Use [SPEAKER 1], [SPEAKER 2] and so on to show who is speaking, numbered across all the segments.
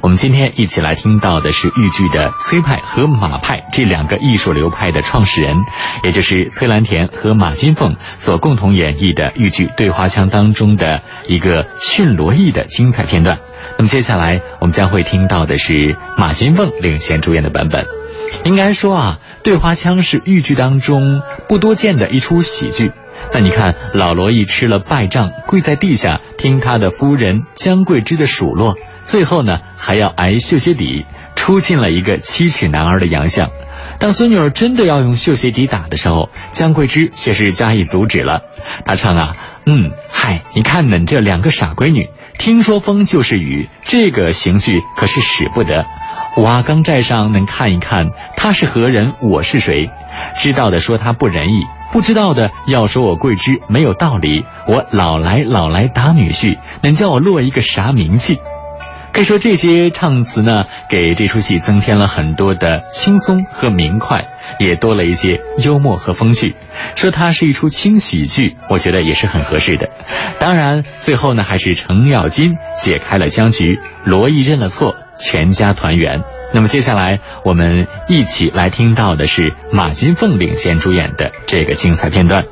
[SPEAKER 1] 我们今天一起来听到的是豫剧的崔派和马派这两个艺术流派的创始人，也就是崔兰田和马金凤所共同演绎的豫剧《对花腔》当中的一个驯罗艺的精彩片段。那么接下来我们将会听到的是马金凤领衔主演的版本。应该说啊，《对花腔》是豫剧当中不多见的一出喜剧。那你看，老罗一吃了败仗，跪在地下听他的夫人姜桂枝的数落，最后呢还要挨绣鞋底，出尽了一个七尺男儿的洋相。当孙女儿真的要用绣鞋底打的时候，江桂枝却是加以阻止了。他唱啊，嗯，嗨，你看恁这两个傻闺女，听说风就是雨，这个刑具可是使不得。瓦岗寨上能看一看，他是何人，我是谁？知道的说他不仁义。不知道的要说我桂枝没有道理，我老来老来打女婿，能叫我落一个啥名气？可以说这些唱词呢，给这出戏增添了很多的轻松和明快，也多了一些幽默和风趣。说它是一出轻喜剧，我觉得也是很合适的。当然，最后呢，还是程咬金解开了僵局，罗毅认了错，全家团圆。那么接下来我们一起来听到的是马金凤领衔主演的这个精彩片段。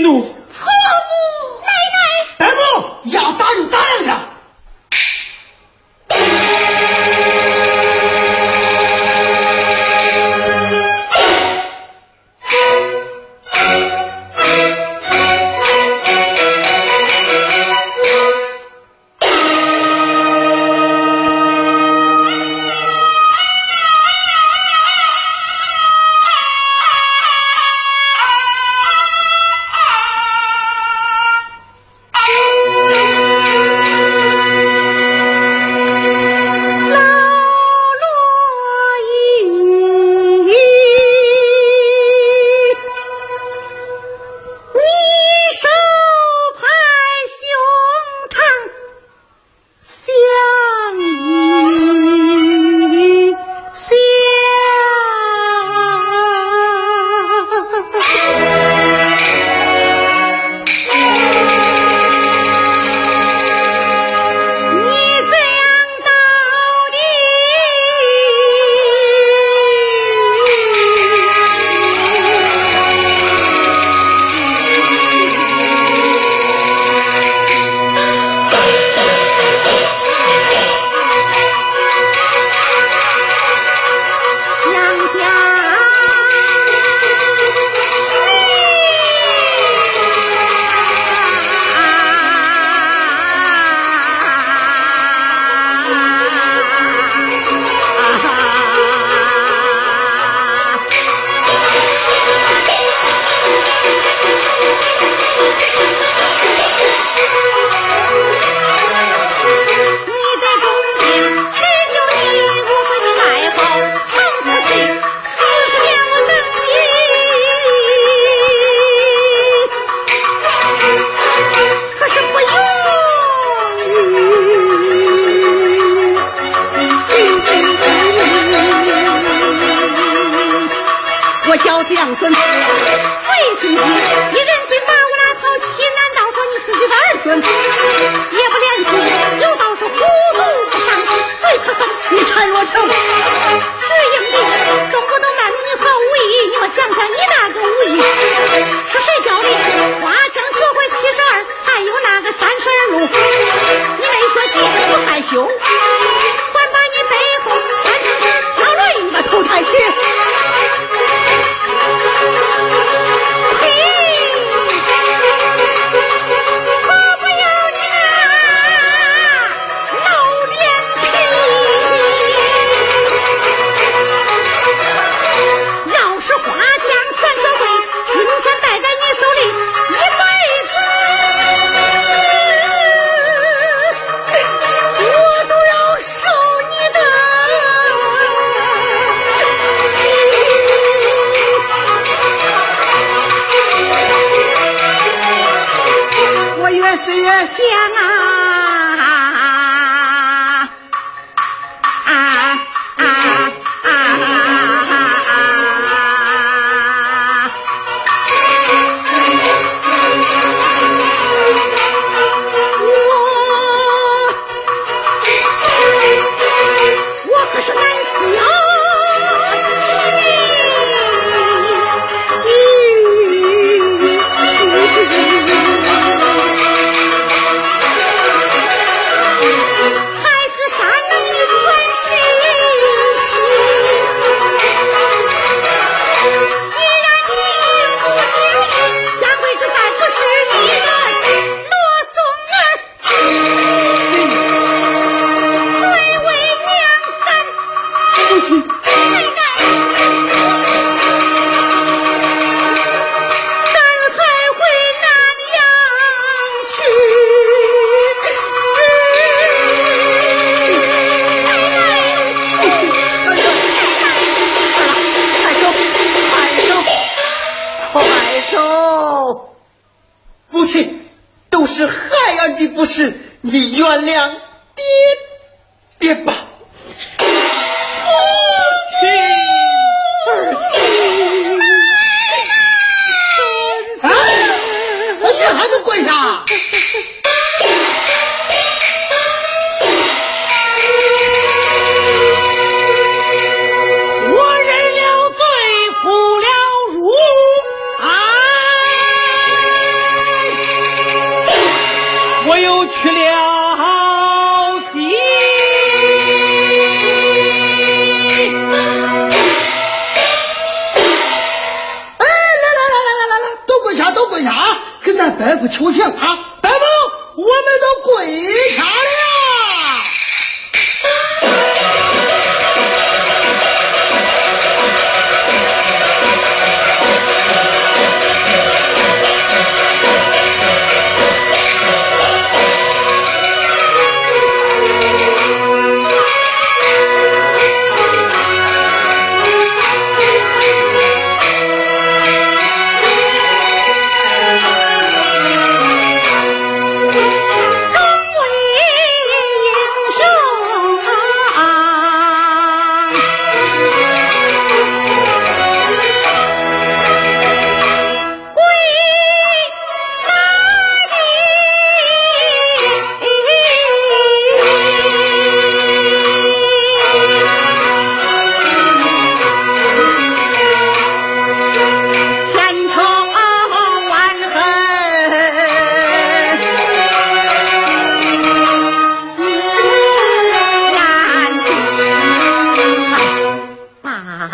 [SPEAKER 2] Nous.
[SPEAKER 3] 叫相孙。为今天你人心把我那好气，难道说你自己的儿孙？也不怜惜，有道是糊涂不上进，最可恨你陈若成。是硬的，中国都卖弄你好武艺，你们想想你那个武艺，是谁教的？花枪学会七十二，还有那个三十二路，你没学习不害羞，还把你背后三成十跳轮椅把头抬起。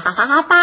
[SPEAKER 3] 哈
[SPEAKER 1] 哈哈哈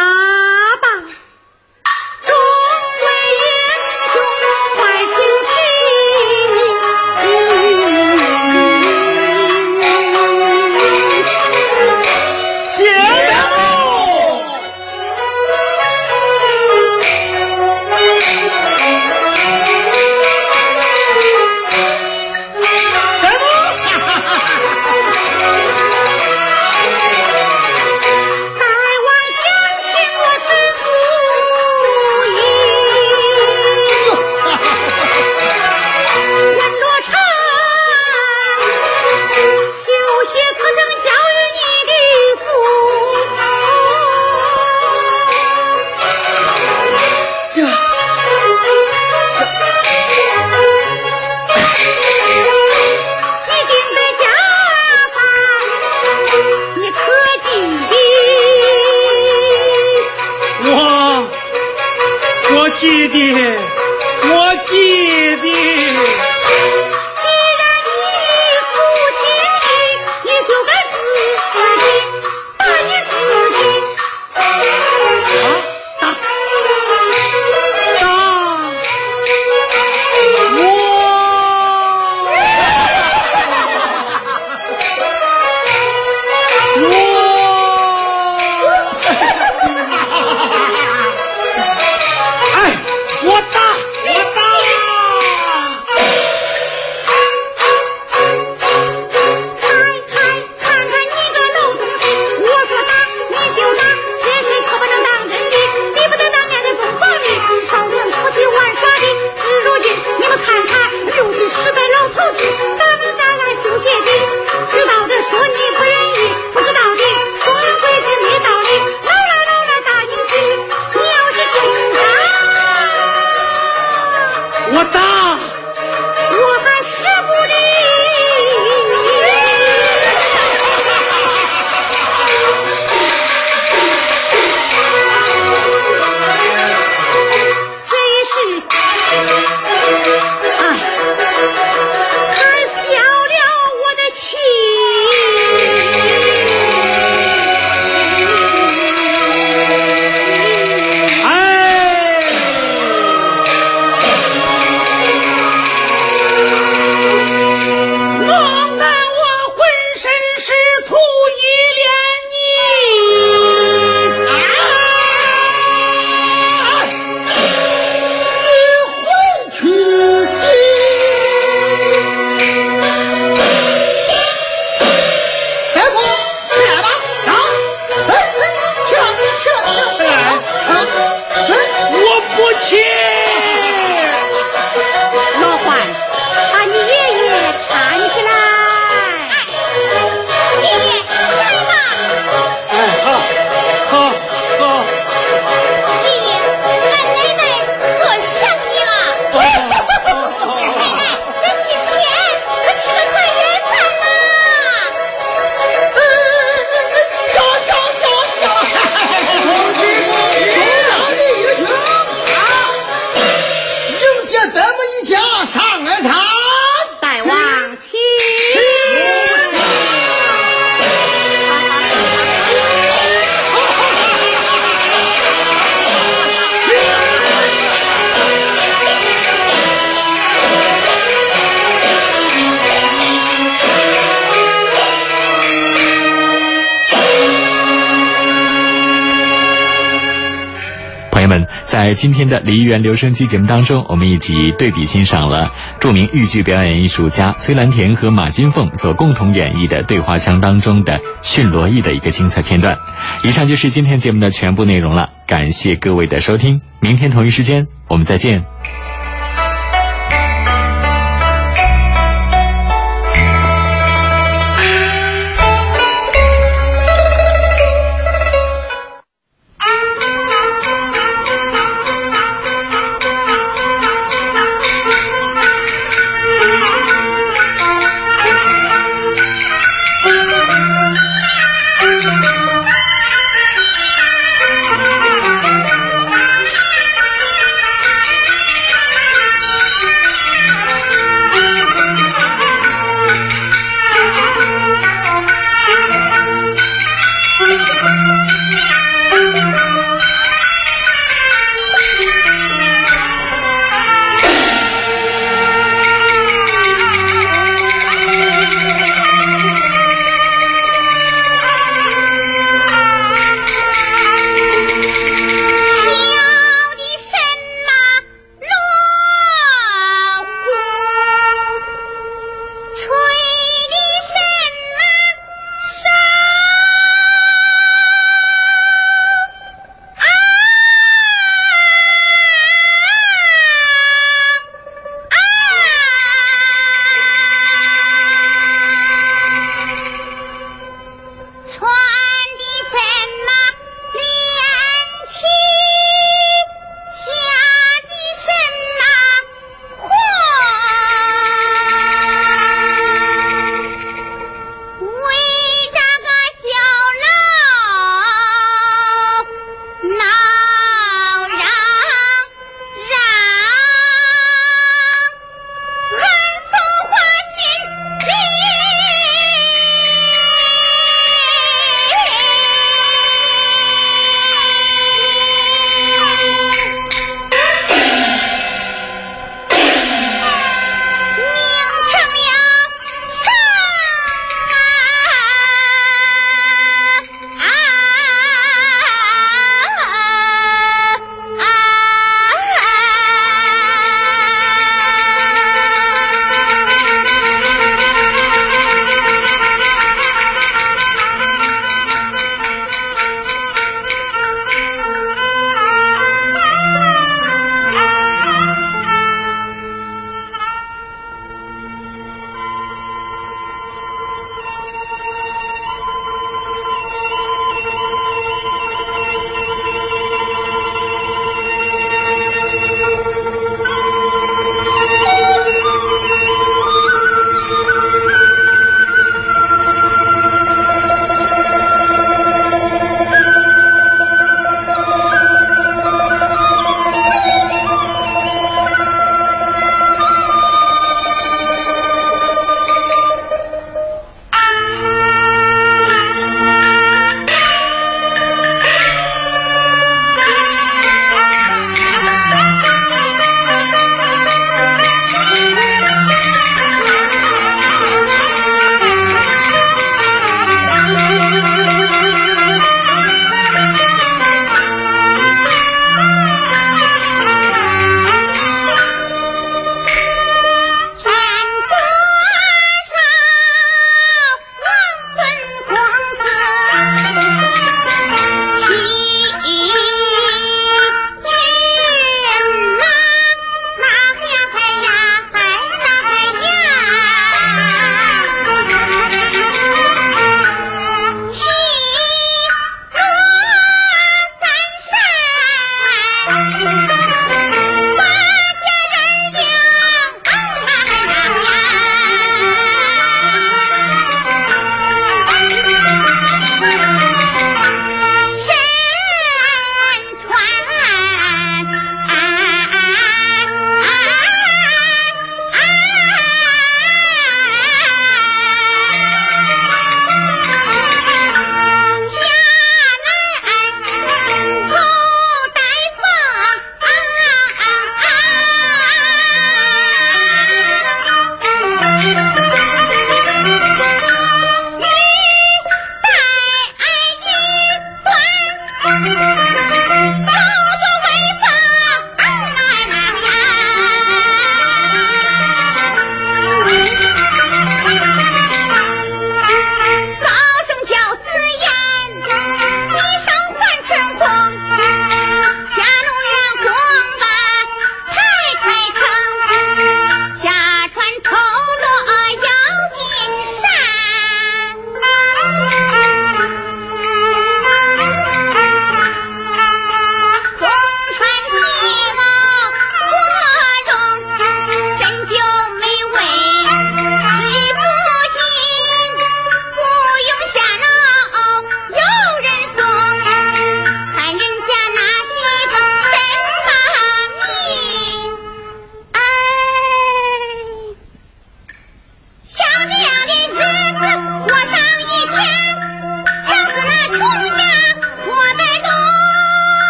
[SPEAKER 1] 今天的梨园留声机节目当中，我们一起对比欣赏了著名豫剧表演艺术家崔兰田和马金凤所共同演绎的对话腔当中的驯罗艺的一个精彩片段。以上就是今天节目的全部内容了，感谢各位的收听，明天同一时间我们再见。